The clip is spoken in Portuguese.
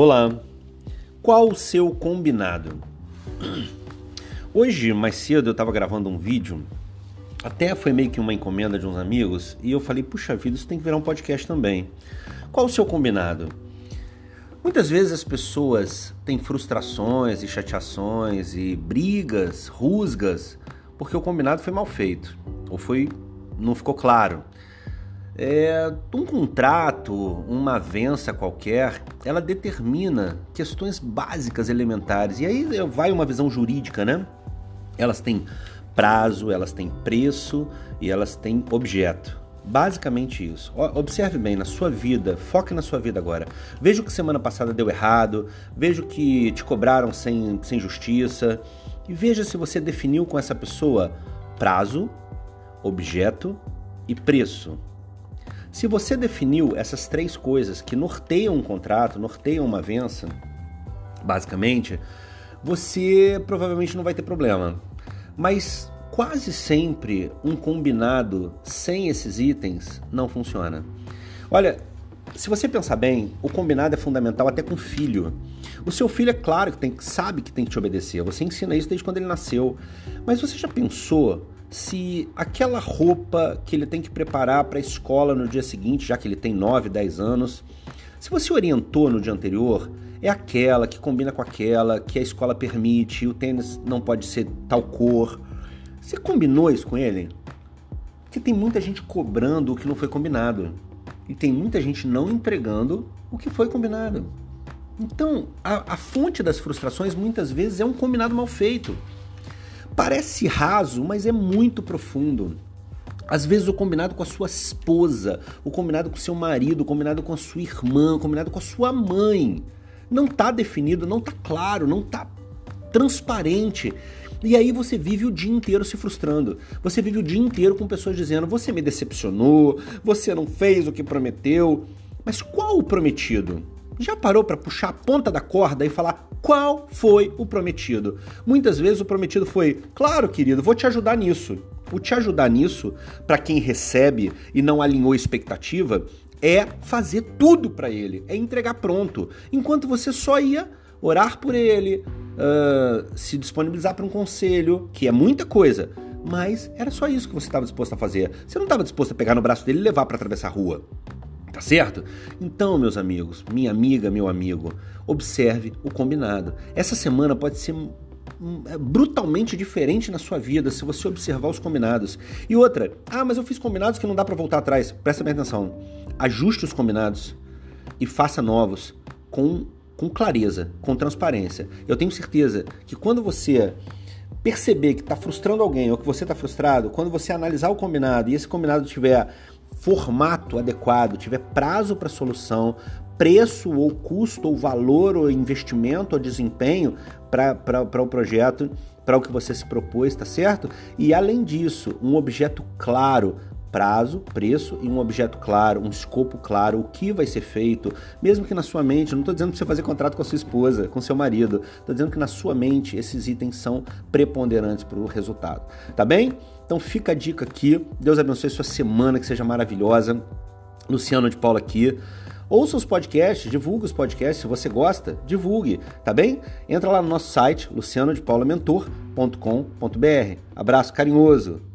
Olá, qual o seu combinado? Hoje, mais cedo, eu estava gravando um vídeo, até foi meio que uma encomenda de uns amigos, e eu falei, puxa vida, isso tem que virar um podcast também. Qual o seu combinado? Muitas vezes as pessoas têm frustrações e chateações e brigas, rusgas, porque o combinado foi mal feito, ou foi não ficou claro. É, um contrato, uma vença qualquer, ela determina questões básicas, elementares. E aí vai uma visão jurídica, né? Elas têm prazo, elas têm preço e elas têm objeto. Basicamente isso. Observe bem na sua vida, foque na sua vida agora. Veja o que semana passada deu errado, veja o que te cobraram sem, sem justiça e veja se você definiu com essa pessoa prazo, objeto e preço. Se você definiu essas três coisas que norteiam um contrato, norteiam uma vença, basicamente, você provavelmente não vai ter problema. Mas quase sempre um combinado sem esses itens não funciona. Olha, se você pensar bem, o combinado é fundamental até com o filho. O seu filho é claro que tem, sabe que tem que te obedecer. Você ensina isso desde quando ele nasceu. Mas você já pensou se aquela roupa que ele tem que preparar para a escola no dia seguinte, já que ele tem 9, 10 anos, se você orientou no dia anterior, é aquela que combina com aquela, que a escola permite, o tênis não pode ser tal cor. Você combinou isso com ele? Porque tem muita gente cobrando o que não foi combinado. E tem muita gente não entregando o que foi combinado. Então, a, a fonte das frustrações muitas vezes é um combinado mal feito. Parece raso, mas é muito profundo. Às vezes o combinado com a sua esposa, o combinado com seu marido, o combinado com a sua irmã, o combinado com a sua mãe. Não está definido, não está claro, não está transparente. E aí você vive o dia inteiro se frustrando. Você vive o dia inteiro com pessoas dizendo: você me decepcionou, você não fez o que prometeu. Mas qual o prometido? Já parou para puxar a ponta da corda e falar qual foi o prometido? Muitas vezes o prometido foi: claro, querido, vou te ajudar nisso. O te ajudar nisso, para quem recebe e não alinhou expectativa, é fazer tudo para ele, é entregar pronto. Enquanto você só ia orar por ele, uh, se disponibilizar para um conselho, que é muita coisa, mas era só isso que você estava disposto a fazer. Você não estava disposto a pegar no braço dele e levar para atravessar a rua. Tá certo? Então, meus amigos, minha amiga, meu amigo, observe o combinado. Essa semana pode ser é, brutalmente diferente na sua vida se você observar os combinados. E outra, ah, mas eu fiz combinados que não dá para voltar atrás. Presta bem atenção. Ajuste os combinados e faça novos com, com clareza, com transparência. Eu tenho certeza que quando você perceber que está frustrando alguém ou que você está frustrado, quando você analisar o combinado e esse combinado tiver formato adequado, tiver prazo para solução, preço ou custo ou valor ou investimento ou desempenho para o projeto, para o que você se propôs, tá certo? E além disso, um objeto claro, prazo, preço e um objeto claro, um escopo claro, o que vai ser feito, mesmo que na sua mente, não estou dizendo para você fazer contrato com a sua esposa, com seu marido, estou dizendo que na sua mente esses itens são preponderantes para o resultado, tá bem? Então fica a dica aqui, Deus abençoe sua semana, que seja maravilhosa. Luciano de Paula aqui. Ouça os podcasts, divulgue os podcasts, se você gosta, divulgue, tá bem? Entra lá no nosso site, lucianodepaulamentor.com.br. Abraço carinhoso.